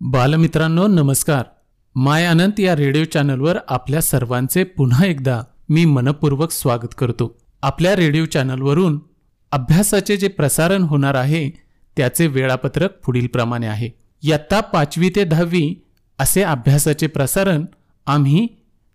बालमित्रांनो नमस्कार. माय अनंत या रेडिओ चॅनलवर आपल्या सर्वांचे पुन्हा एकदा मी मनपूर्वक स्वागत करतो. आपल्या रेडिओ चॅनलवरून अभ्यासाचे जे प्रसारण होणार आहे त्याचे वेळापत्रक पुढीलप्रमाणे आहे. इयत्ता पाचवी ते दहावी असे अभ्यासाचे प्रसारण आम्ही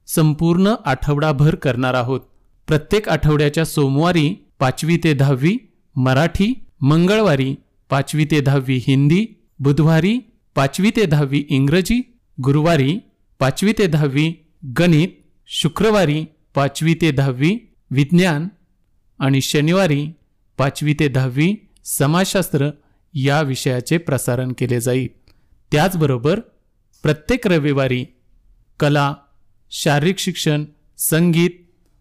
संपूर्ण आठवडाभर करणार आहोत. प्रत्येक आठवड्याच्या सोमवारी पाचवी ते दहावी मराठी मंगळवारी पाचवी ते दहावी हिंदी बुधवारी पाचवी ते दहावी इंग्रजी गुरुवारी पाचवी ते दहावी गणित शुक्रवारी पाचवी ते दहावी विज्ञान आणि शनिवारी पाचवी ते दहावी समाजशास्त्र या विषयाचे प्रसारण केले जाईल. त्याचबरोबर प्रत्येक रविवारी कला शारीरिक शिक्षण संगीत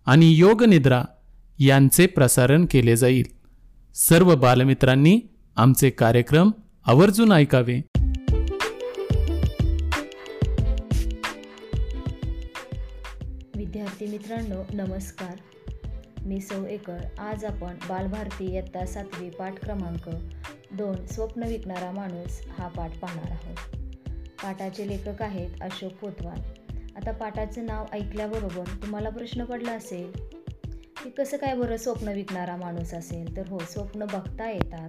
आणि योगनिद्रा यांचे प्रसारण केले जाईल. सर्व बालमित्रांनी आमचे कार्यक्रम आवर्जून ऐकावे. मित्रांनो नमस्कार. मी सौ एकर. आज आपण बालभारती इयत्ता सातवी पाठ क्रमांक दोन स्वप्न विकणारा माणूस हा पाठ पाहणार आहोत. पाठाचे लेखक आहेत अशोक कोतवाल. आता पाठाचं नाव ऐकल्याबरोबर तुम्हाला प्रश्न पडला असेल की कसं काय बरं स्वप्न विकणारा माणूस असेल? तर हो स्वप्न बघता येतात.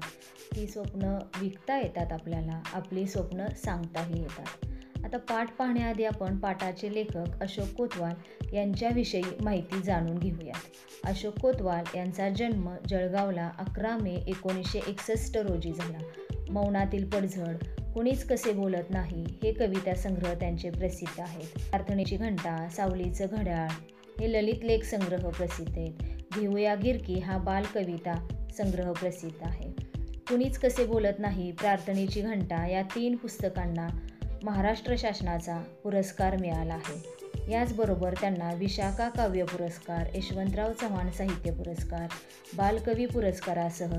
ती स्वप्न विकता येतात आपल्याला. आपली स्वप्न सांगताही येतात. आता पाठ पाहण्याआधी आपण पाठाचे लेखक अशोक कोतवाल यांच्याविषयी माहिती जाणून घेऊयात. अशोक कोतवाल यांचा जन्म जळगावला अकरा मे एकोणीसशे एकसष्ट रोजी झाला. मौनातील पडझड कुणीच कसे बोलत नाही हे कविता संग्रह त्यांचे प्रसिद्ध आहेत. प्रार्थनेची घंटा सावलीचं घड्याळ हे ललित लेख संग्रह प्रसिद्ध आहेत. घेऊया गिरकी हा बालकविता संग्रह प्रसिद्ध आहे. कुणीच कसे बोलत नाही प्रार्थनेची घंटा या तीन पुस्तकांना महाराष्ट्र शासनाचा पुरस्कार मिळाला आहे. याचबरोबर त्यांना विशाखा काव्य पुरस्कार यशवंतराव चव्हाण साहित्य पुरस्कार बालकवी पुरस्कारासह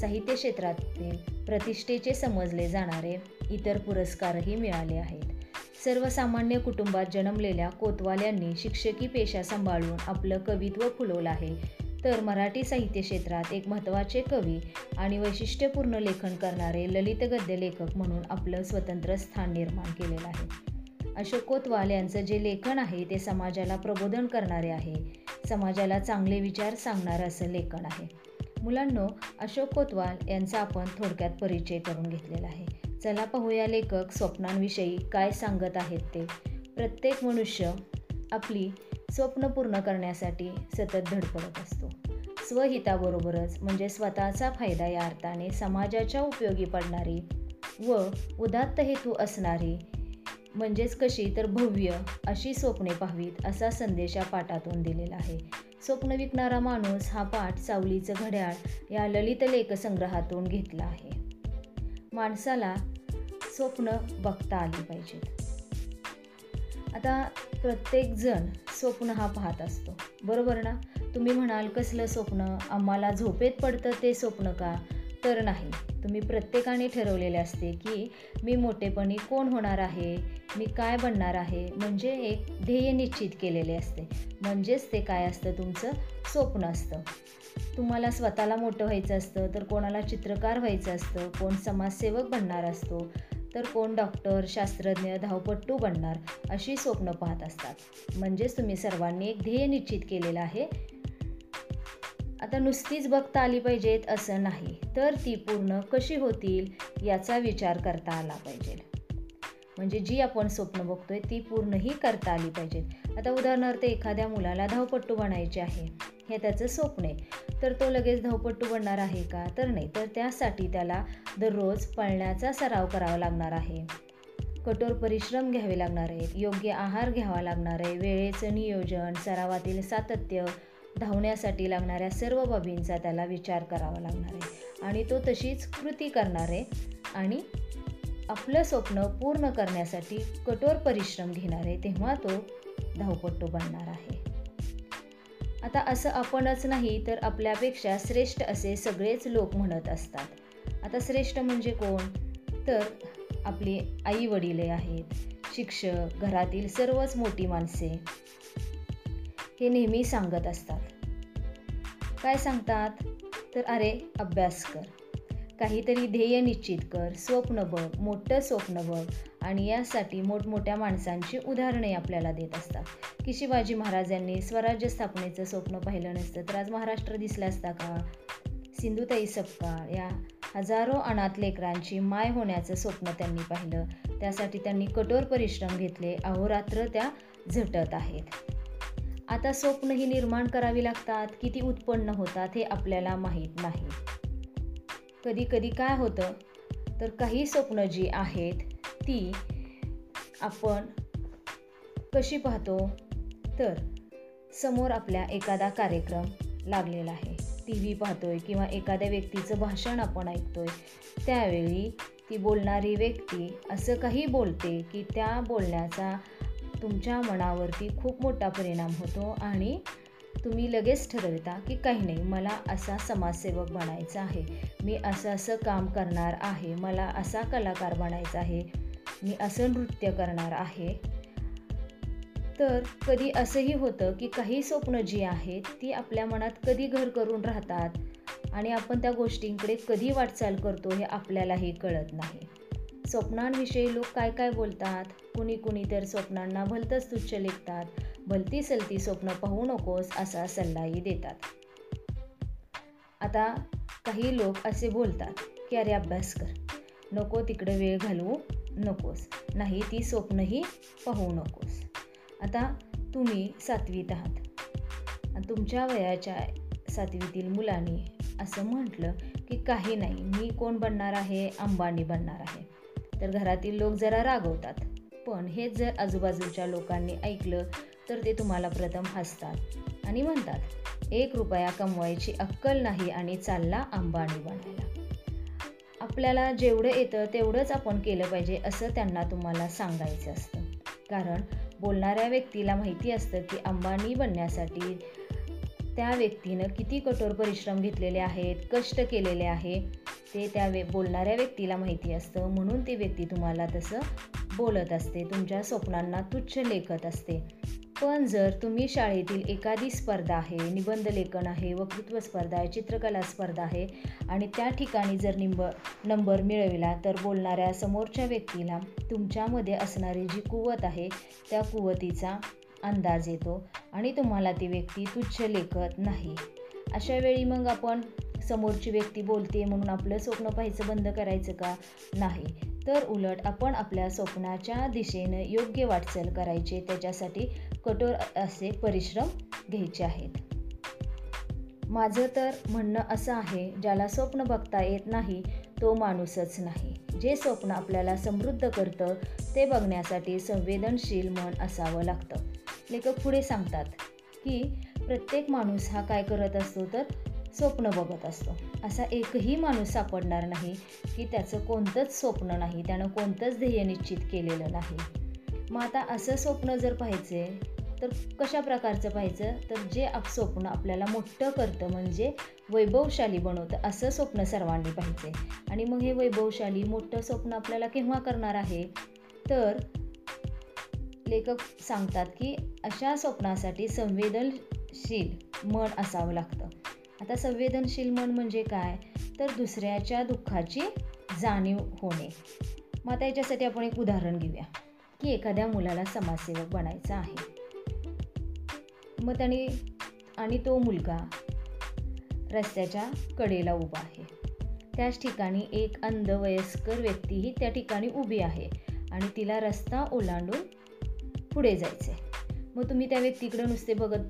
साहित्य क्षेत्रातील प्रतिष्ठेचे समजले जाणारे इतर पुरस्कारही मिळाले आहेत. सर्वसामान्य कुटुंबात जन्मलेल्या कोतवाल यांनी शिक्षकी पेशा सांभाळून आपलं कवित्व फुलवलं आहे. तर मराठी साहित्य क्षेत्रात एक महत्त्वाचे कवी आणि वैशिष्ट्यपूर्ण लेखन करणारे ललित गद्य लेखक म्हणून आपलं स्वतंत्र स्थान निर्माण केलेलं आहे. अशोक कोतवाल यांचं जे लेखन आहे ते समाजाला प्रबोधन करणारे आहे. समाजाला चांगले विचार सांगणारं असं लेखन आहे. मुलांनो अशोक कोतवाल यांचा आपण थोडक्यात परिचय करून घेतलेला आहे. चला पाहूया लेखक स्वप्नांविषयी काय सांगत आहेत ते. प्रत्येक मनुष्य आपली स्वप्न पूर्ण करण्यासाठी सतत धडपडत असतो. स्वहिताबरोबरच म्हणजे स्वतःचा फायदा या अर्थाने समाजाच्या उपयोगी पडणारी व उदात्त हेतू असणारी म्हणजेच कशी तर भव्य अशी स्वप्ने पाहावीत असा संदेश या पाठातून दिलेला आहे. स्वप्न विकणारा माणूस हा पाठ सावलीचं घड्याळ या ललित लेखसंग्रहातून घेतला आहे. माणसाला स्वप्न बघता आली पाहिजेत. आता प्रत्येकजण स्वप्न हा पाहत असतो. बरोबर ना? तुम्ही म्हणाल कसलं स्वप्न? आम्हाला झोपेत पडतं ते स्वप्न का? तर नाही. तुम्ही प्रत्येकाने ठरवलेले असते की मी मोठेपणी कोण होणार आहे? मी काय बनणार आहे? म्हणजे एक ध्येय निश्चित केलेले असते. म्हणजेच ते काय असतं? तुमचं स्वप्न असतं. तुम्हाला स्वतःला मोठं व्हायचं असतं तर कोणाला चित्रकार व्हायचं असतं कोण समाजसेवक बनणार असतो तर कोण डॉक्टर शास्त्रज्ञ धावपट्टू बनणार अशी स्वप्न पाहत असतात. म्हणजेच तुम्ही सर्वांनी एक ध्येय निश्चित केलेलं आहे. आता नुसतीच बघता आली पाहिजेत असं नाही तर ती पूर्ण कशी होतील याचा विचार करता आला पाहिजे. म्हणजे जी आपण स्वप्न बघतोय ती पूर्णही करता आली पाहिजेत. आता उदाहरणार्थ एखाद्या मुलाला धावपट्टू बनायचे आहे. हे त्याचं स्वप्न आहे. तर तो लगेच धावपट्टू बनणार आहे का? तर नाही तर त्यासाठी त्याला दररोज पळण्याचा सराव करावा लागणार आहे. कठोर परिश्रम घ्यावे लागणार आहेत योग्य आहार घ्यावा लागणार आहे वेळेचं नियोजन सरावातील सातत्य धावण्यासाठी लागणाऱ्या सर्व बाबींचा त्याला विचार करावा लागणार आहे. आणि तो तशीच कृती करणार आहे आणि आपलं स्वप्न पूर्ण करण्यासाठी कठोर परिश्रम घेणार आहे तेव्हा तो धावपट्टू बनणार आहे. आता असं आपणच नाही तर आपल्यापेक्षा श्रेष्ठ असे सगळेच लोक म्हणत असतात. आता श्रेष्ठ म्हणजे कोण? तर आपली आई वडिले आहेत शिक्षक घरातील सर्वच मोठी माणसे. हे नेहमी सांगत असतात. काय सांगतात? तर अरे अभ्यास कर. काहीतरी ध्येय निश्चित कर स्वप्न बघ मोठं स्वप्न बघ. आणि यासाठी मोठमोठ्या माणसांची उदाहरणे आपल्याला देत असतात. की शिवाजी महाराजांनी स्वराज्य स्थापनेचं स्वप्न पाहिलं नसतं तर आज महाराष्ट्र दिसला असता का? सिंधुताई सपकाळ या हजारो अनाथ लेकरांची माय होण्याचं स्वप्न त्यांनी पाहिलं. त्यासाठी त्यांनी कठोर परिश्रम घेतले. अहोरात्र त्या झटत आहेत. आता स्वप्न ही निर्माण करावी लागतात. किती उत्पन्न होतात हे आपल्याला माहीत नाही. कधी कधी काय होतं? तर काही स्वप्न जी आहेत ती आपण कशी पाहतो? तर समोर आपल्या एखादा कार्यक्रम लागलेला आहे. टी व्ही पाहतोय किंवा एखाद्या व्यक्तीचं भाषण आपण ऐकतोय. त्यावेळी ती बोलणारी व्यक्ती असं काही बोलते की त्या बोलण्याचा तुमच्या मनावरती खूप मोठा परिणाम होतो आणि तुम्ही लगेच ठरवता की काही नाही मला असा समाजसेवक बनायचा आहे. मी असं असं काम करणार आहे मला असा कलाकार बनायचा आहे. मी असं नृत्य करणार आहे. तर कधी असंही होतं की काही स्वप्न जी आहेत ती आपल्या मनात कधी घर करून राहतात आणि आपण त्या गोष्टींकडे कधी वाटचाल करतो हे आपल्यालाही कळत नाही. स्वप्नांविषयी लोक काय काय बोलतात? कुणी कुणी तर स्वप्नांना भलतंच तुच्छ लेखतात. भलती सलती स्वप्न पाहू नकोस असा सल्लाही देतात. आता काही लोक असे बोलतात की अरे अभ्यास कर. नको तिकडे वेळ घालवू नकोस. नाही ती स्वप्नही पाहू नकोस. आता तुम्ही सातवीत आहात. तुमच्या वयाच्या सातवीतील मुलांनी असं म्हटलं की काही नाही मी कोण बनणार आहे? अंबानी बनणार आहे. तर घरातील लोक जरा रागवतात. पण हेच जर आजूबाजूच्या लोकांनी ऐकलं तर ते तुम्हाला प्रथम हसतात आणि म्हणतात एक रुपया कमवायची अक्कल नाही आणि चालला अंबानी बनायला. आपल्याला जेवढं येतं तेवढंच आपण केलं पाहिजे असं त्यांना तुम्हाला सांगायचं असतं. कारण बोलणाऱ्या व्यक्तीला माहिती असतं की अंबानी बनण्यासाठी त्या व्यक्तीनं किती कठोर परिश्रम घेतलेले आहेत कष्ट केलेले आहे ते त्या वे बोलणाऱ्या व्यक्तीला माहिती असतं. म्हणून ती व्यक्ती तुम्हाला तसं बोलत असते तुमच्या स्वप्नांना तुच्छ लेखत असते. पण जर तुम्ही शाळेतील एखादी स्पर्धा आहे निबंध लेखन आहे वक्तृत्व स्पर्धा आहे चित्रकला स्पर्धा आहे आणि त्या ठिकाणी जर निंब नंबर मिळविला तर बोलणाऱ्या समोरच्या व्यक्तीला तुमच्यामध्ये असणारी जी कुवत आहे त्या कुवतीचा अंदाज येतो आणि तुम्हाला ती व्यक्ती तुच्छ लेखत नाही. अशा वेळी मग आपण समोरची व्यक्ती बोलते म्हणून आपलं स्वप्न पाहायचं बंद करायचं का? नाही. तर उलट आपण आपल्या स्वप्नाच्या दिशेने योग्य वाटचाल करायचे त्याच्यासाठी कठोर असे परिश्रम घ्यायचे आहेत. माझं तर म्हणणं असं आहे ज्याला स्वप्न बघता येत नाही तो माणूसच नाही. जे स्वप्न आपल्याला समृद्ध करतं ते बघण्यासाठी संवेदनशील मन असावं लागतं. लेखक पुढे सांगतात की प्रत्येक माणूस हा काय करत असतो तर स्वप्न बघत असतो. असा एकही माणूस सापडणार नाही की त्याचं कोणतंच स्वप्न नाही त्यानं कोणतंच ध्येय निश्चित केलेलं नाही. मग आता असं स्वप्न जर पाहायचे तर कशा प्रकारचं पाहायचं? तर जे आप स्वप्न आपल्याला मोठं करतं म्हणजे वैभवशाली बनवतं असं स्वप्न सर्वांनी पाहिजे आणि मग हे वैभवशाली मोठं स्वप्न आपल्याला केव्हा करणार आहे? तर लेखक सांगतात की अशा स्वप्नासाठी संवेदनशील मन असावं लागतं. आता संवेदनशील मन म्हणजे काय? तर दुसऱ्याच्या दुःखाची जाणीव होणे. मग आता याच्यासाठी आपण एक उदाहरण घेऊया की एखाद्या मुलाला समाजसेवक बनायचा आहे. मग त्याने आणि तो मुलगा रस्त्याच्या कडेला उभा आहे. त्याच ठिकाणी एक अंध वयस्कर व्यक्तीही त्या ठिकाणी उभी आहे आणि तिला रस्ता ओलांडून पुढे जायचे मग तुम्ही त्या व्यक्तीकडे नुसते बघत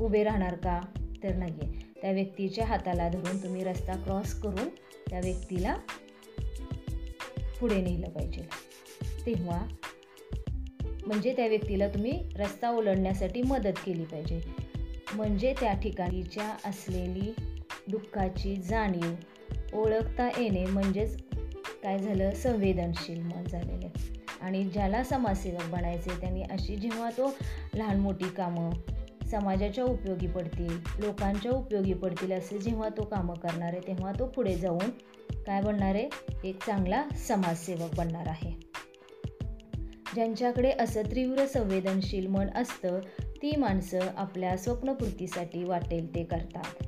उभे राहणार का? तर नाही आहे त्या व्यक्तीच्या हाताला धरून तुम्ही रस्ता क्रॉस करून त्या व्यक्तीला पुढे नेलं पाहिजे. तेव्हा म्हणजे त्या व्यक्तीला तुम्ही रस्ता ओलांडण्यासाठी मदत केली पाहिजे. म्हणजे त्या ठिकाणीच्या असलेली दुःखाची जाणीव ओळखता येणे म्हणजेच काय झालं? संवेदनशील मन झालेलं. आहे आणि ज्याला समाजसेवक बनायचे त्यांनी अशी जेव्हा तो लहान मोठी कामं समाजाच्या उपयोगी पडतील लोकांच्या उपयोगी पडतील असे जेव्हा तो कामं करणार आहे तेव्हा तो पुढे जाऊन काय बनणार आहे? एक चांगला समाजसेवक बनणार आहे. ज्यांच्याकडे असं तीव्र संवेदनशील मन असतं ती माणसं आपल्या स्वप्नपूर्तीसाठी वाटेल ते करतात.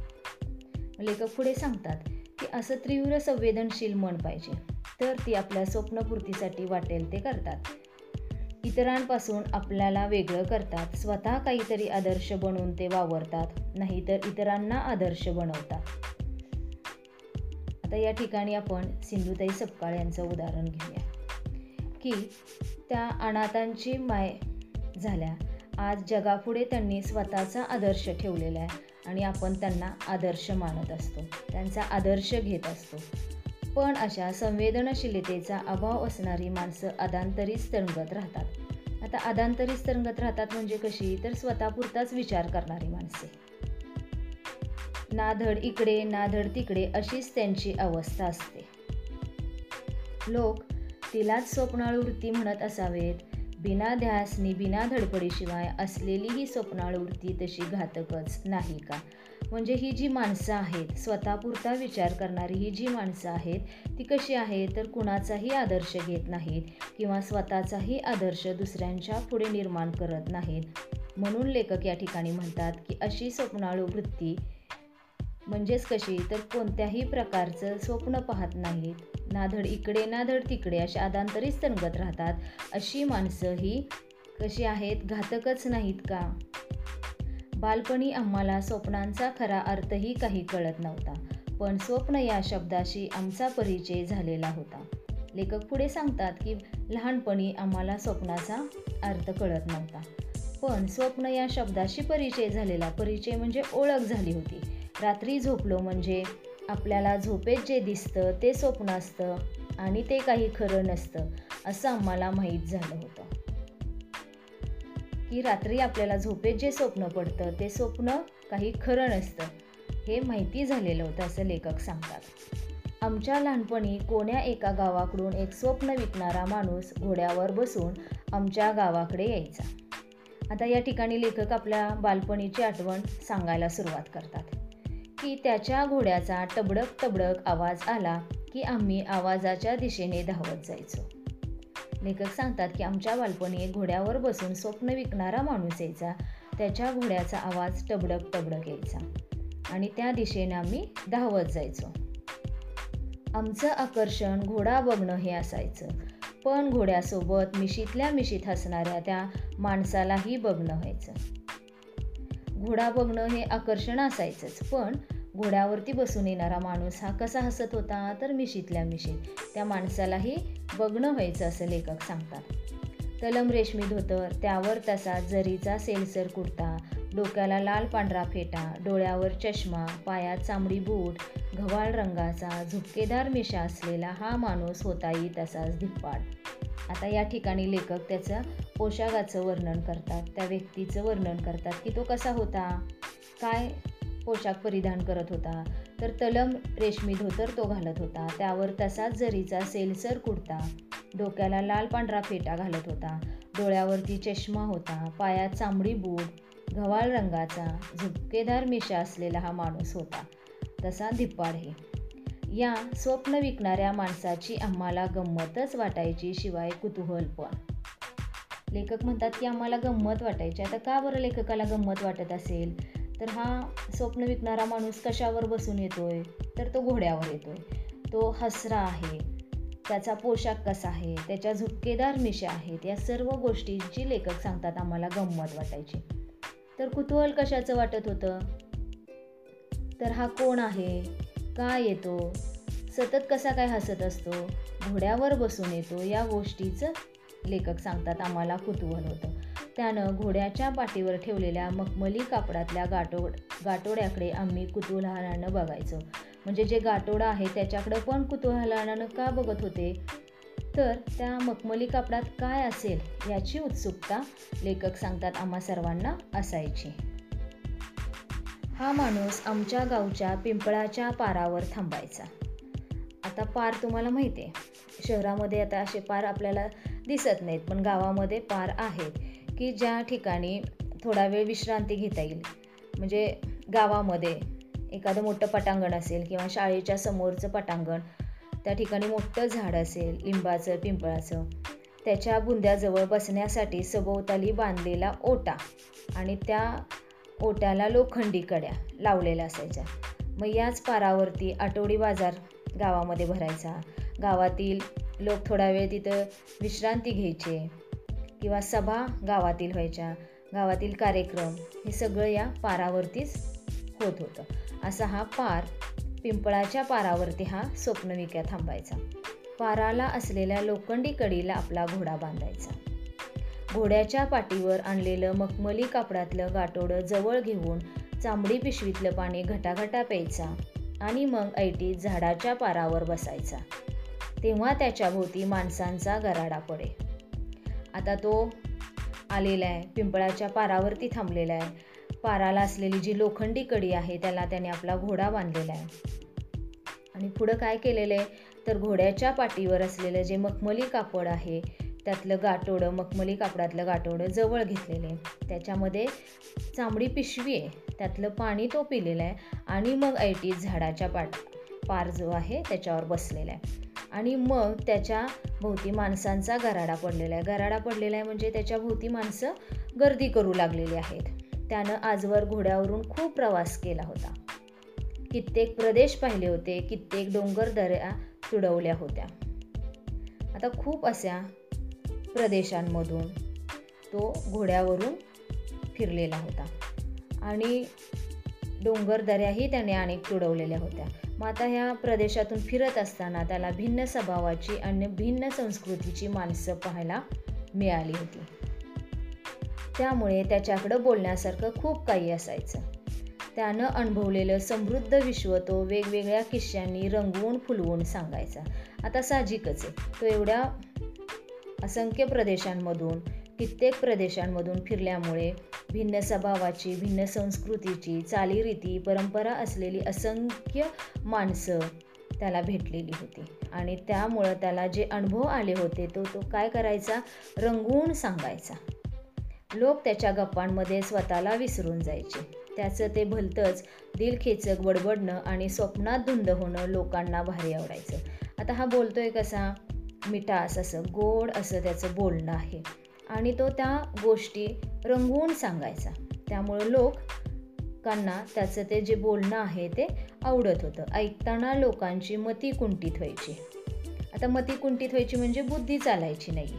लेखक पुढे सांगतात की असं तीव्र संवेदनशील मन पाहिजे तर ती आपल्या स्वप्नपूर्तीसाठी वाटेल ते करतात. इतरांपासून आपल्याला वेगळं करतात. स्वतः काहीतरी आदर्श बनवून ते वावरतात नाहीतर इतरांना आदर्श बनवतात. आता या ठिकाणी आपण सिंधुताई सपकाळ यांचं उदाहरण घेऊया. की त्या अनाथांची माय झाल्या. आज जगापुढे त्यांनी स्वतःचा आदर्श ठेवलेला आहे आणि आपण त्यांना आदर्श मानत असतो. त्यांचा आदर्श घेत असतो. पण अशा संवेदनशीलतेचा अभाव असणारी माणसं अदांतरीच तरंगत राहतात. आता अदांतरीच तरंगत राहतात म्हणजे कशी? तर स्वतःपुरताच विचार करणारी माणसे. नाधड इकडे नाधड तिकडे अशीच त्यांची अवस्था असते. लोक तिलाच स्वप्नाळू वृत्ती म्हणत असावेत. बिना ध्यासनी बिना धडपडीशिवाय असलेली ही स्वप्नाळ वृत्ती तशी घातकच नाही का? म्हणजे ही जी माणसं आहेत स्वतःपुरता विचार करणारी ही जी माणसं आहेत ती कशी आहेत? तर कुणाचाही आदर्श घेत नाहीत किंवा स्वतःचाही आदर्श दुसऱ्यांच्या पुढे निर्माण करत नाहीत. म्हणून लेखक या ठिकाणी म्हणतात की अशी स्वप्नाळू वृत्ती म्हणजेच कशी? तर कोणत्याही प्रकारचं स्वप्न पाहत नाहीत. नाधड इकडे नाधड तिकडे अशा आदांतरीच तणगत राहतात. अशी माणसं ही कशी आहेत? घातकच नाहीत का? बालपणी आम्हाला स्वप्नांचा खरा अर्थही काही कळत नव्हता पण स्वप्न या शब्दाशी आमचा परिचय झालेला होता. लेखक पुढे सांगतात की लहानपणी आम्हाला स्वप्नाचा अर्थ कळत नव्हता. पण स्वप्न या शब्दाशी परिचय झालेला परिचय म्हणजे ओळख झाली होती. रात्री झोपलो म्हणजे आपल्याला झोपेत जे दिसतं ते स्वप्न असतं आणि ते काही खरं नसतं असं आम्हाला माहीत झालं होतं. की रात्री आपल्याला झोपेत जे स्वप्न पडतं ते स्वप्न काही खरं नसतं. हे माहिती झालेलं होतं असं लेखक सांगतात. आमच्या लहानपणी कोण्या एका गावाकडून एक स्वप्न विकणारा माणूस घोड्यावर बसून आमच्या गावाकडे यायचा. आता या ठिकाणी लेखक आपल्या बालपणीची आठवण सांगायला सुरुवात करतात. की त्याच्या घोड्याचा टबडक टबडक आवाज आला की आम्ही आवाजाच्या दिशेने धावत जायचो. लेखक सांगतात की आमच्या बालपणी घोड्यावर बसून स्वप्न विकणारा माणूस यायचा. त्याच्या घोड्याचा आवाज टबडक टबडक यायचा. आणि त्या दिशेने आम्ही धावत जायचो. आमचं आकर्षण घोडा बघणं हे असायचं. पण घोड्यासोबत मिशीतल्या मिशीत हसणाऱ्या त्या माणसालाही बघणं व्हायचं. घोडा बघणं हे आकर्षण असायचंच. पण घोड्यावरती बसून येणारा माणूस हा कसा हसत होता तर मिशीतल्या मिशीत त्या माणसालाही बघणं व्हायचं असं लेखक सांगतात. तलम रेशमी धोतर त्यावर तसा जरीचा सेलसर कुर्ता डोक्याला लाल पांढरा फेटा डोळ्यावर चष्मा पायात चांबडी बूट घवाळ रंगाचा झुपकेदार मिशा असलेला हा माणूस होताही तसाच धिप्पाड. आता या ठिकाणी लेखक त्याचं पोशाखाचं वर्णन करतात. त्या व्यक्तीचं वर्णन करतात की तो कसा होता? काय? पोशाख परिधान करत होता. तर तलम रेशमी धोतर तो घालत होता. त्यावर तसाच जरीचा सेलसर कुडता. डोक्याला लाल पांढरा फेटा घालत होता. डोळ्यावरती चष्मा होता. पायात चांबडी बूट. गवाळ रंगाचा. झुपकेदार मिशा असलेला हा माणूस होता. तसा धिप्पाड हे. या स्वप्न विकणाऱ्या माणसाची आम्हाला गंमतच वाटायची शिवाय कुतूहल पण. लेखक म्हणतात की आम्हाला गंमत वाटायची. आता का बरं लेखकाला गंमत वाटत असेल? तर हा स्वप्न विकणारा माणूस कशावर बसून येतो आहे तर तो घोड्यावर येतो आहे तो हसरा आहे. त्याचा पोशाख कसा आहे? त्याच्या झुपकेदार मिशा आहेत. या सर्व गोष्टींची लेखक सांगतात आम्हाला गंमत वाटायची. तर कुतूहल कशाचं वाटत होतं? तर हा कोण आहे? का येतो? सतत कसा काय हसत असतो? घोड्यावर बसून येतो? या गोष्टीचं लेखक सांगतात आम्हाला कुतूहल होतं. त्यानं घोड्याच्या पाठीवर ठेवलेल्या मखमली कापडातल्या गाठोड गाठोड्याकडे आम्ही कुतूहलानं बघायचो. म्हणजे जे गाठोडा आहे त्याच्याकडं पण कुतूहलानं का बघत होते? तर त्या मखमली कापडात काय असेल याची उत्सुकता लेखक सांगतात आम्हा सर्वांना असायची. हा माणूस आमच्या गावच्या पिंपळाच्या पारावर थांबायचा. आता पार तुम्हाला माहिती आहे शहरामध्ये आता असे पार आपल्याला दिसत नाहीत पण गावामध्ये पार आहेत. की ज्या ठिकाणी थोडा वेळ विश्रांती घेता येईल. म्हणजे गावामध्ये एखादं मोठं पटांगण असेल किंवा शाळेच्या समोरचं पटांगण त्या ठिकाणी मोठं झाड असेल लिंबाचं पिंपळाचं त्याच्या बुंद्याजवळ बसण्यासाठी सभोवताली बांधलेला ओटा आणि त्या ओट्याला लोखंडी कड्या लावलेल्या असायच्या. मग याच पारावरती आठवडी बाजार गावामध्ये भरायचा. गावातील लोक थोडा वेळ तिथं विश्रांती घ्यायचे. किंवा सभा गावातील व्हायच्या गावातील कार्यक्रम हे सगळं या पारावरतीच होत होतं. असा हा पार पिंपळाच्या पारावरती हा स्वप्नविक्या थांबायचा. पाराला असलेल्या लोखंडी कडीला आपला घोडा बांधायचा. घोड्याच्या पाठीवर आणलेलं मखमली कापडातलं गाठोडं जवळ घेऊन चांबडी पिशवीतलं पाणी घटाघटा प्यायचा आणि मग ऐटीत झाडाच्या पारावर बसायचा. तेव्हा त्याच्या भोवती माणसांचा गराडा पडे. आता तो आलेला आहे. पिंपळाच्या पारावरती थांबलेला आहे. पाराला असलेली जी लोखंडी कडी आहे त्याला त्याने आपला घोडा बांधलेला आहे. आणि पुढं काय केलेलं आहे? तर घोड्याच्या पाठीवर असलेलं जे मखमली कापड आहे त्यातलं गाठोडं मखमली कापडातलं गाठोडं जवळ घेतलेलं आहे. त्याच्यामध्ये चांबडी पिशवी आहे. त्यातलं पाणी तो पिलेलं आहे. आणि मग ऐटीत झाडाच्या पाट पार जो आहे त्याच्यावर बसलेला आहे. आणि मग त्याच्या भोवती माणसांचा गराडा पडलेला आहे. गराडा पडलेला आहे म्हणजे त्याच्या भोवती माणसं गर्दी करू लागलेली आहेत. त्यानं आजवर घोड्यावरून खूप प्रवास केला होता. कित्येक प्रदेश पाहिले होते कित्येक डोंगर दऱ्या तुडवल्या होत्या. आता खूप अशा प्रदेशांमधून तो घोड्यावरून फिरलेला होता. आणि डोंगर दऱ्याही त्याने अनेक तुडवलेल्या होत्या. मग आता ह्या प्रदेशातून फिरत असताना त्याला भिन्न स्वभावाची आणि भिन्न संस्कृतीची माणसं पाहायला मिळाली होती. त्यामुळे त्याच्याकडं बोलण्यासारखं खूप काही असायचं. त्यानं अनुभवलेलं समृद्ध विश्व तो वेगवेगळ्या किश्यांनी रंगवून फुलवून सांगायचा. आता साहजिकच आहे. तो एवढ्या असंख्य प्रदेशांमधून कित्येक प्रदेशांमधून फिरल्यामुळे भिन्न स्वभावाची भिन्न संस्कृतीची चालीरीती परंपरा असलेली असंख्य माणसं त्याला भेटलेली होती. आणि त्यामुळं त्याला जे अनुभव आले होते तो तो काय करायचा? रंगवून सांगायचा. लोक त्याच्या गप्पांमध्ये स्वतःला विसरून जायचे. त्याचं ते भलतंच दिलखेचक बडबडणं आणि स्वप्नात धुंद होणं लोकांना भारी आवडायचं. आता हा बोलतोय कसा? मिठास असं गोड असं त्याचं बोलणं आहे. आणि तो त्या गोष्टी रंगवून सांगायचा. त्यामुळं लोकांना त्याचं ते जे बोलणं आहे ते आवडत होतं. ऐकताना लोकांची मती कुंठित व्हायची. आता मती कुंठित व्हायची म्हणजे बुद्धी चालायची नाही.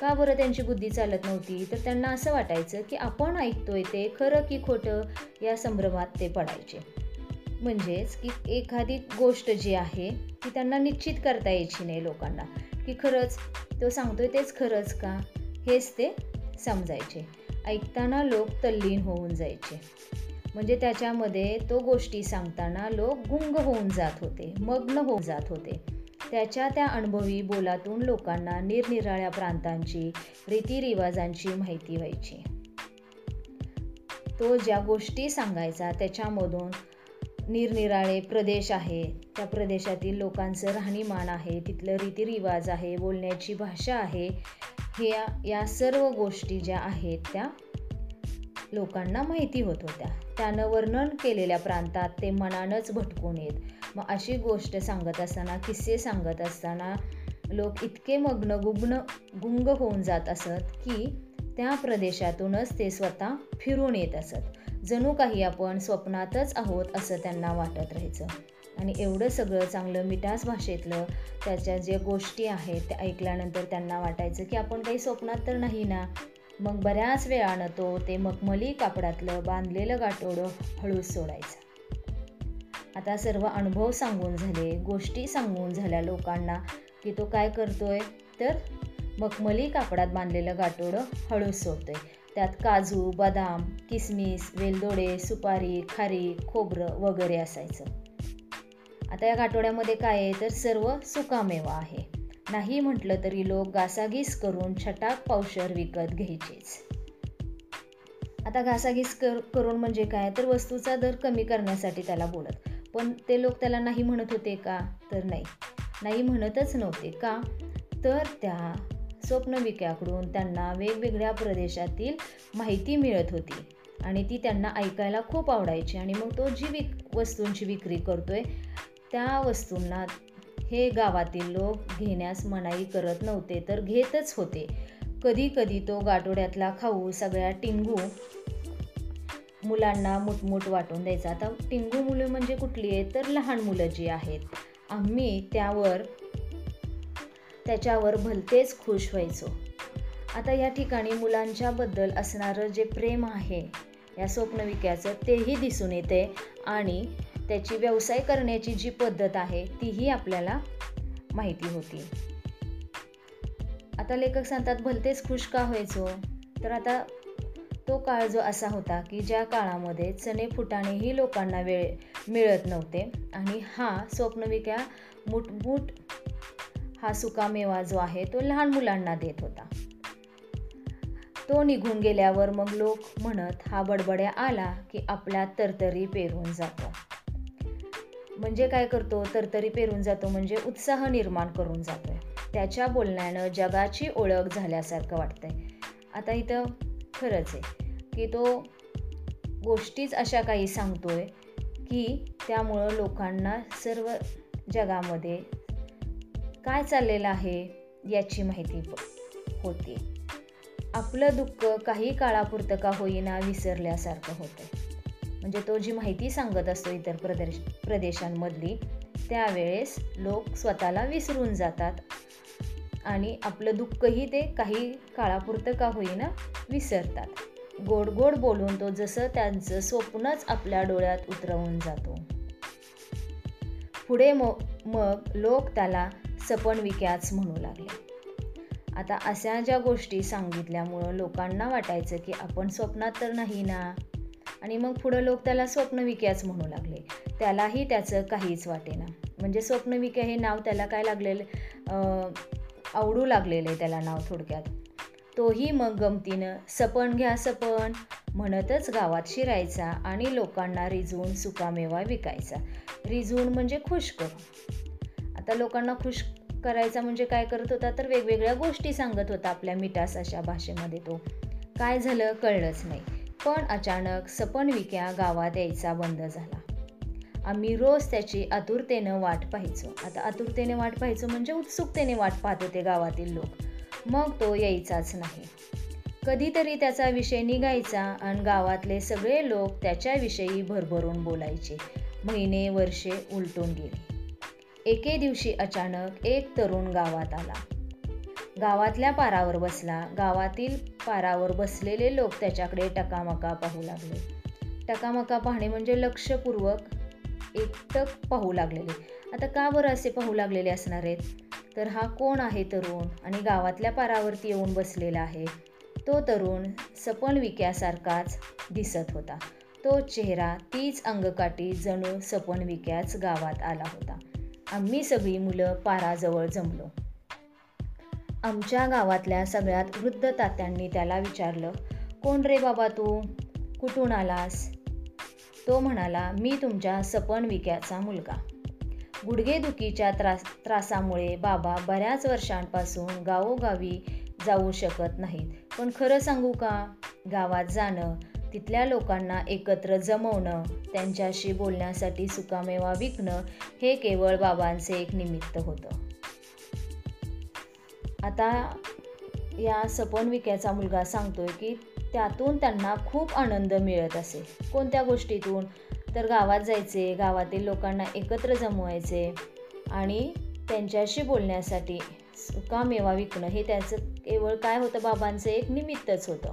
का बरं त्यांची बुद्धी चालत नव्हती? तर त्यांना असं वाटायचं की आपण ऐकतोय ते खरं की खोटं या संभ्रमात ते पडायचे. म्हणजेच की एखादी गोष्ट जी आहे ती त्यांना निश्चित करता यायची नाही लोकांना. की खरंच तो सांगतोय तेच खरंच का? हेच ते समजायचे. ऐकताना लोक तल्लीन होऊन जायचे. म्हणजे त्याच्यामध्ये तो गोष्टी सांगताना लोक गुंग होऊन जात होते मग्न होऊन जात होते. त्याच्या त्या अनुभवी बोलातून लोकांना निरनिराळ्या प्रांतांची रीतिरिवाजांची माहिती व्हायची. तो ज्या गोष्टी सांगायचा त्याच्यामधून निरनिराळे प्रदेश आहे त्या प्रदेशातील लोकांचं राहणीमान आहे तिथलं रीतिरिवाज आहे बोलण्याची भाषा आहे हे या सर्व गोष्टी ज्या आहेत त्या लोकांना माहिती होत होत्या. त्यानं वर्णन केलेल्या प्रांतात ते मनानंच भटकून येत. मग अशी गोष्ट सांगत असताना किस्से सांगत असताना लोक इतके मग्न गुग्न गुंग होऊन जात असत की त्या प्रदेशातूनच ते स्वतः फिरून येत असत. जणू काही आपण स्वप्नातच आहोत असं त्यांना वाटत राहायचं. आणि एवढं सगळं चांगलं मिठास भाषेतलं त्याच्या ज्या गोष्टी आहेत त्या ऐकल्यानंतर त्यांना वाटायचं की आपण काही स्वप्नात तर नाही ना? मग बऱ्याच वेळानं तो ते मखमली कापडातलं बांधलेलं गाठोडं हळूच सोडायचं. आता सर्व अनुभव सांगून झाले गोष्टी सांगून झाल्या लोकांना की तो काय करतोय? तर मखमली कापडात बांधलेलं गाठोडं हळूच सोडतोय. त्यात काजू बदाम किसमिस वेलदोडे सुपारी खारी खोबरं वगैरे असायचं. आता या गाठोड्यामध्ये काय आहे? तर सर्व सुकामेवा आहे. नाही म्हटलं तरी लोक घासाघीस करून छटाक पावशर विकत घ्यायचेच. आता घासाघीस कर करून म्हणजे काय? तर वस्तूचा दर कमी करण्यासाठी त्याला बोलत. पण ते लोक त्याला नाही म्हणत होते का? तर नाही. नाही म्हणतच नव्हते का? तर त्या स्वप्नविक्याकडून त्यांना वेगवेगळ्या प्रदेशातील माहिती मिळत होती. आणि ती त्यांना ऐकायला खूप आवडायची. आणि मग तो जी विक वस्तूंची विक्री करतोय त्या वस्तूंना हे गावातील लोक घेण्यास मनाई करत नव्हते तर घेतच होते. कधी कधी तो गाठोड्यातला खाऊ सगळ्या टिंगू मुलांना मुठमुठ वाटून द्यायचा. आता टिंगू मुलं म्हणजे कुठली आहेत? तर लहान मुलं जी आहेत. आम्ही त्यावर त्याच्यावर भलतेच खुश व्हायचो. आता या ठिकाणी मुलांच्याबद्दल असणारं जे प्रेम आहे या स्वप्नविक्याचं तेही दिसून येते. आणि त्याची व्यवसाय करण्याची जी पद्धत आहे तीही आपल्याला माहिती होती. आता लेखक सांगतात भलतेच खुश का व्हायचो? तर आता तो काळ जो असा होता की ज्या काळामध्ये चणे फुटाणेही लोकांना वेळ मिळत नव्हते आणि हा स्वप्नविक्या मुठमुठ हा सुकामेवा जो आहे तो लहान मुलांना देत होता. तो निघून गेल्यावर मग लोक म्हणत हा बडबड्या आला की आपल्या तरतरी पेरून जातो. म्हणजे काय करतो? तरतरी पेरून जातो म्हणजे उत्साह निर्माण करून जातो आहे त्याच्या बोलण्यानं जगाची ओळख झाल्यासारखं वाटतंय. आता इथं खरंच आहे की तो गोष्टीच अशा काही सांगतो आहे की त्यामुळं लोकांना सर्व जगामध्ये काय चाललेलं आहे याची माहिती होती. आपलं दुःख काही काळापुरतं का होईना विसरल्यासारखं होतं म्हणजे तो जी माहिती सांगत असतो इतर प्रदेश प्रदेशांमधली त्यावेळेस लोक स्वतःला विसरून जातात. आणि आपलं दुःखही ते काही काळापुरतं का होईना विसरतात. गोड गोड बोलून तो जसं त्यांचं स्वप्नच आपल्या डोळ्यात उतरवून जातो. पुढे मग लोक त्याला सपन विक्याच म्हणू लागले. आता अशा ज्या गोष्टी सांगितल्यामुळं लोकांना वाटायचं की आपण स्वप्नात तर नाही ना? आणि मग पुढं लोक त्याला स्वप्नविक्याच म्हणू लागले. त्यालाही त्याचं काहीच वाटेना. म्हणजे स्वप्नविक्या हे नाव त्याला काय लागलेलं? आवडू लागलेलं आहे त्याला नाव थोडक्यात. तोही मग गमतीनं सपन घ्या सपन म्हणतच गावात शिरायचा आणि लोकांना रिजवून सुकामेवा विकायचा. रिजवून म्हणजे खुश करून. आता लोकांना खुश करायचा म्हणजे काय करत होता तर वेगवेगळ्या गोष्टी सांगत होता आपल्या मिठास अशा भाषेमध्ये तो. काय झालं कळलंच नाही. पण अचानक सपन विक्या गावात यायचा बंद झाला. आम्ही रोज त्याची आतुरतेनं वाट पाहायचो. आता आतुरतेने वाट पाहायचो म्हणजे उत्सुकतेने वाट पाहत होते गावातील लोक. मग तो यायचाच नाही. कधीतरी त्याचा विषय निघायचा आणि गावातले सगळे लोक त्याच्याविषयी भरभरून बोलायचे. महिने वर्षे उलटून गेले. एके दिवशी अचानक एक तरुण गावात आला. गावातल्या पारावर बसला. गावातील पारावर बसलेले लोक त्याच्याकडे टकामका पाहू लागले. टकामका पाहणे म्हणजे लक्षपूर्वक एकटक पाहू लागलेले. आता का बरं असे पाहू लागलेले असणार आहेत? तर हा कोण आहे तरुण? आणि गावातल्या पारावरती येऊन बसलेला आहे. तो तरुण सपन विक्यासारखाच दिसत होता. तो चेहरा तीच अंगकाठी जणू सपन विक्याच गावात आला होता. आम्ही सगळी मुलं पाराजवळ जमलो. आमच्या गावातल्या सगळ्यात वृद्ध तात्यांनी त्याला विचारलं कोण रे बाबा तू? कुठून आलास? तो म्हणाला मी तुमच्या सपन विक्याचा मुलगा गुडघेदुखीच्या त्रास त्रासामुळे बाबा बऱ्याच वर्षांपासून गावोगावी जाऊ शकत नाहीत. पण खरं सांगू का? गावात जाणं तिथल्या लोकांना एकत्र जमवणं त्यांच्याशी बोलण्यासाठी सुकामेवा विकणं हे केवळ बाबांचे एक निमित्त होतं. आता या सपन विक्याचा मुलगा सांगतोय की त्यातून त्यांना खूप आनंद मिळत असे. कोणत्या गोष्टीतून? तर गावात जायचे. गावातील लोकांना एकत्र जमवायचे आणि त्यांच्याशी बोलण्यासाठी सुकामेवा विकणं हे त्याचं केवळ काय होतं? बाबांचं एक निमित्तच होतं.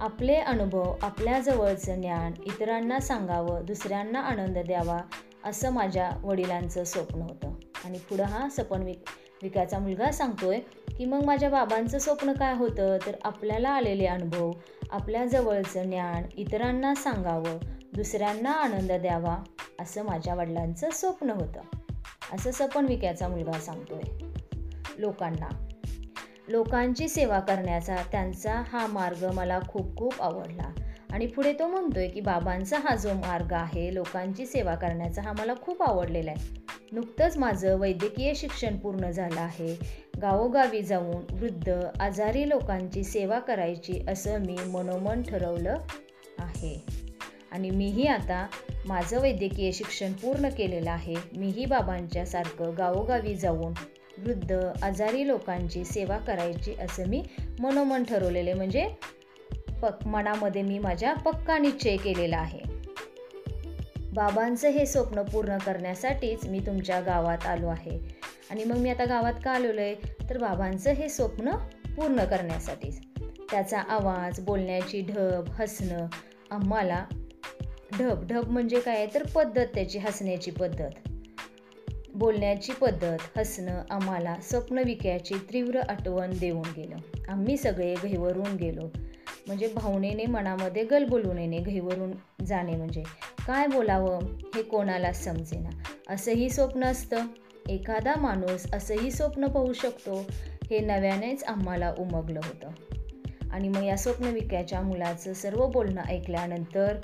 आपले अनुभव आपल्या जवळचं ज्ञान इतरांना सांगावं दुसऱ्यांना आनंद द्यावा असं माझ्या वडिलांचं स्वप्न होतं. आणि पुढं हा सपन विक विकाचा मुलगा सांगतोय की मग माझ्या बाबांचं स्वप्न काय होतं? तर आपल्याला आलेले अनुभव आपल्या जवळचं ज्ञान इतरांना सांगावं दुसऱ्यांना आनंद द्यावा असं माझ्या वडिलांचं स्वप्न होतं. असं सपन विक्याचा मुलगा सांगतोय. लोकांना. लोकांची सेवा करण्याचा त्यांचा हा मार्ग मला खूप खूप आवडला. आणि पुढे तो म्हणतोय की बाबांचा हा जो मार्ग आहे लोकांची सेवा करण्याचा हा मला खूप आवडलेला आहे. नुकतंच माझं वैद्यकीय शिक्षण पूर्ण झालं आहे. गावोगावी जाऊन वृद्ध आजारी लोकांची सेवा करायची असं मी मनोमन ठरवलं आहे. आणि मीही आता माझं वैद्यकीय शिक्षण पूर्ण केलेलं आहे. मीही बाबांच्यासारखं गावोगावी जाऊन वृद्ध आजारी लोकांची सेवा करायची असं मी मनोमन ठरवलेले म्हणजे पक मनामध्ये मी माझ्या पक्का निश्चय केलेला आहे. बाबांचं हे स्वप्न पूर्ण करण्यासाठीच मी तुमच्या गावात आलो आहे. आणि मग मी आता गावात का आलेलो आहे तर बाबांचं हे स्वप्न पूर्ण करण्यासाठीच. त्याचा आवाज बोलण्याची ढब हसणं आम्हाला ढब ढब म्हणजे काय? तर पद्धत त्याची हसण्याची पद्धत. बोलण्याची पद्धत हसणं आम्हाला स्वप्न विकायची तीव्र आठवण देऊन गेलं. आम्ही सगळे घैवरून गेलो. म्हणजे भावनेने मनामध्ये गलबोलून येणे घहीवरून जाणे म्हणजे. काय बोलावं? हे कोणाला समजेना. असंही स्वप्न असतं. एखादा माणूस असंही स्वप्न पाहू शकतो. हे नव्यानेच आम्हाला उमगलं होतं. आणि मग या स्वप्नविक्याच्या मुलाचं सर्व बोलणं ऐकल्यानंतर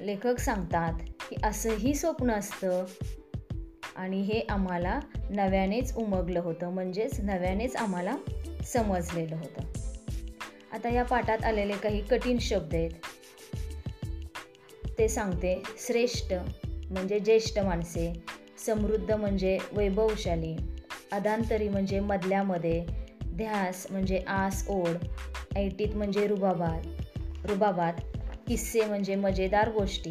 लेखक सांगतात की असंही स्वप्न असतं. आणि हे आम्हाला नव्यानेच उमगलं होतं. म्हणजेच नव्यानेच आम्हाला समजलेलं होतं. आता या पाठात आलेले काही कठीण शब्द आहेत. ते सांगते श्रेष्ठ म्हणजे ज्येष्ठ माणसे समृद्ध म्हणजे वैभवशाली अदांतरी म्हणजे मधल्यामध्ये ध्यास म्हणजे आस ओढ ऐटीत म्हणजे रुबाबात रुबाबात किस्से म्हणजे मजेदार गोष्टी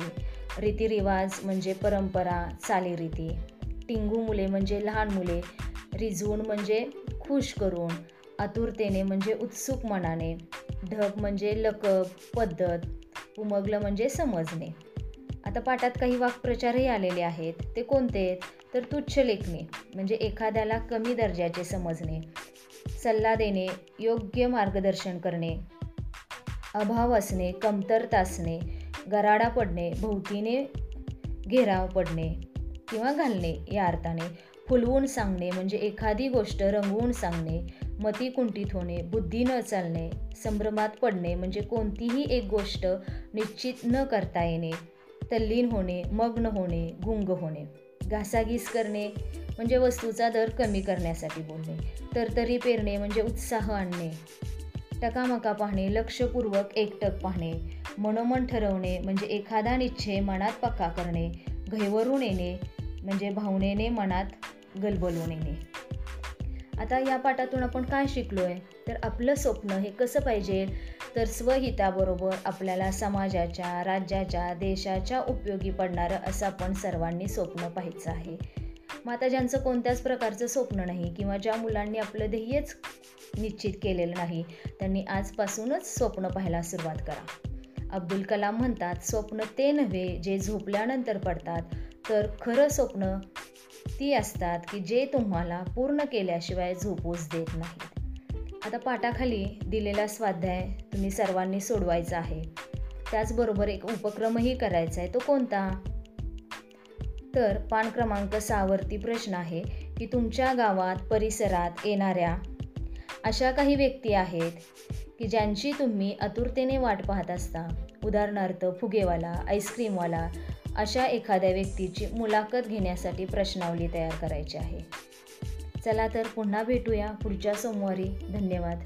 रीतिरिवाज म्हणजे परंपरा चालीरीती टिंगू मुले म्हणजे लहान मुले रिझवून म्हणजे खुश करून आतुरतेने म्हणजे उत्सुक मनाने ढग म्हणजे लकब पद्धत उमगलं म्हणजे समजणे. आता पाठात काही वाक्प्रचारही आलेले आहेत. ते कोणते? आहेत तर तुच्छ लेखणे म्हणजे एखाद्याला कमी दर्जाचे समजणे सल्ला देणे योग्य मार्गदर्शन करणे अभाव असणे कमतरता असणे गराडा पडणे भोवतीने घेराव पडणे किंवा घालणे या अर्थाने फुलवून सांगणे म्हणजे एखादी गोष्ट रंगवून सांगणे मती कुंठित होणे बुद्धी न चालणे संभ्रमात पडणे म्हणजे कोणतीही एक गोष्ट निश्चित न करता येणे तल्लीन होणे मग्न होणे गुंग होणे. घासाघीस करणे म्हणजे वस्तूचा दर कमी करण्यासाठी बोलणे तरतरी पेरणे म्हणजे उत्साह आणणे टकामका पाहणे लक्षपूर्वक एकटक पाहणे मनोमन ठरवणे म्हणजे एखादा निश्चय मनात पक्का करणे घैवरून येणे म्हणजे भावनेने मनात गलबलून येणे. आता या पाठातून आपण काय शिकलो आहे तर आपलं स्वप्न हे कसं पाहिजे? तर स्वहिताबरोबर आपल्याला समाजाच्या राज्याच्या देशाच्या उपयोगी पडणारं असं आपण सर्वांनी स्वप्न पाहायचं आहे. मग आता ज्यांचं कोणत्याच प्रकारचं स्वप्न नाही किंवा ज्या मुलांनी आपलं ध्येयच निश्चित केलेलं नाही त्यांनी आजपासूनच स्वप्न पाहायला सुरुवात करा. अब्दुल कलाम म्हणतात स्वप्न ते नव्हे जे झोपल्यानंतर पडतात तर खरं स्वप्न ती असतात की जे तुम्हाला पूर्ण केल्याशिवाय झोपूच देत नाहीत. आता पाठाखाली दिलेला स्वाध्याय तुम्ही सर्वांनी सोडवायचा आहे. त्याचबरोबर एक उपक्रमही करायचा आहे. तो कोणता? तर पान क्रमांक सहावरती प्रश्न आहे की तुमच्या गावात परिसरात येणाऱ्या अशा काही व्यक्ती आहेत की ज्यांची तुम्ही आतुरतेने वाट पाहत असता. उदाहरणार्थ फुगेवाला आईस्क्रीमवाला अशा एखाद्या व्यक्तीची मुलाखत घेण्यासाठी प्रश्नावली तयार करायची आहे. चला तर पुन्हा भेटूया पुढच्या सोमवारी. धन्यवाद.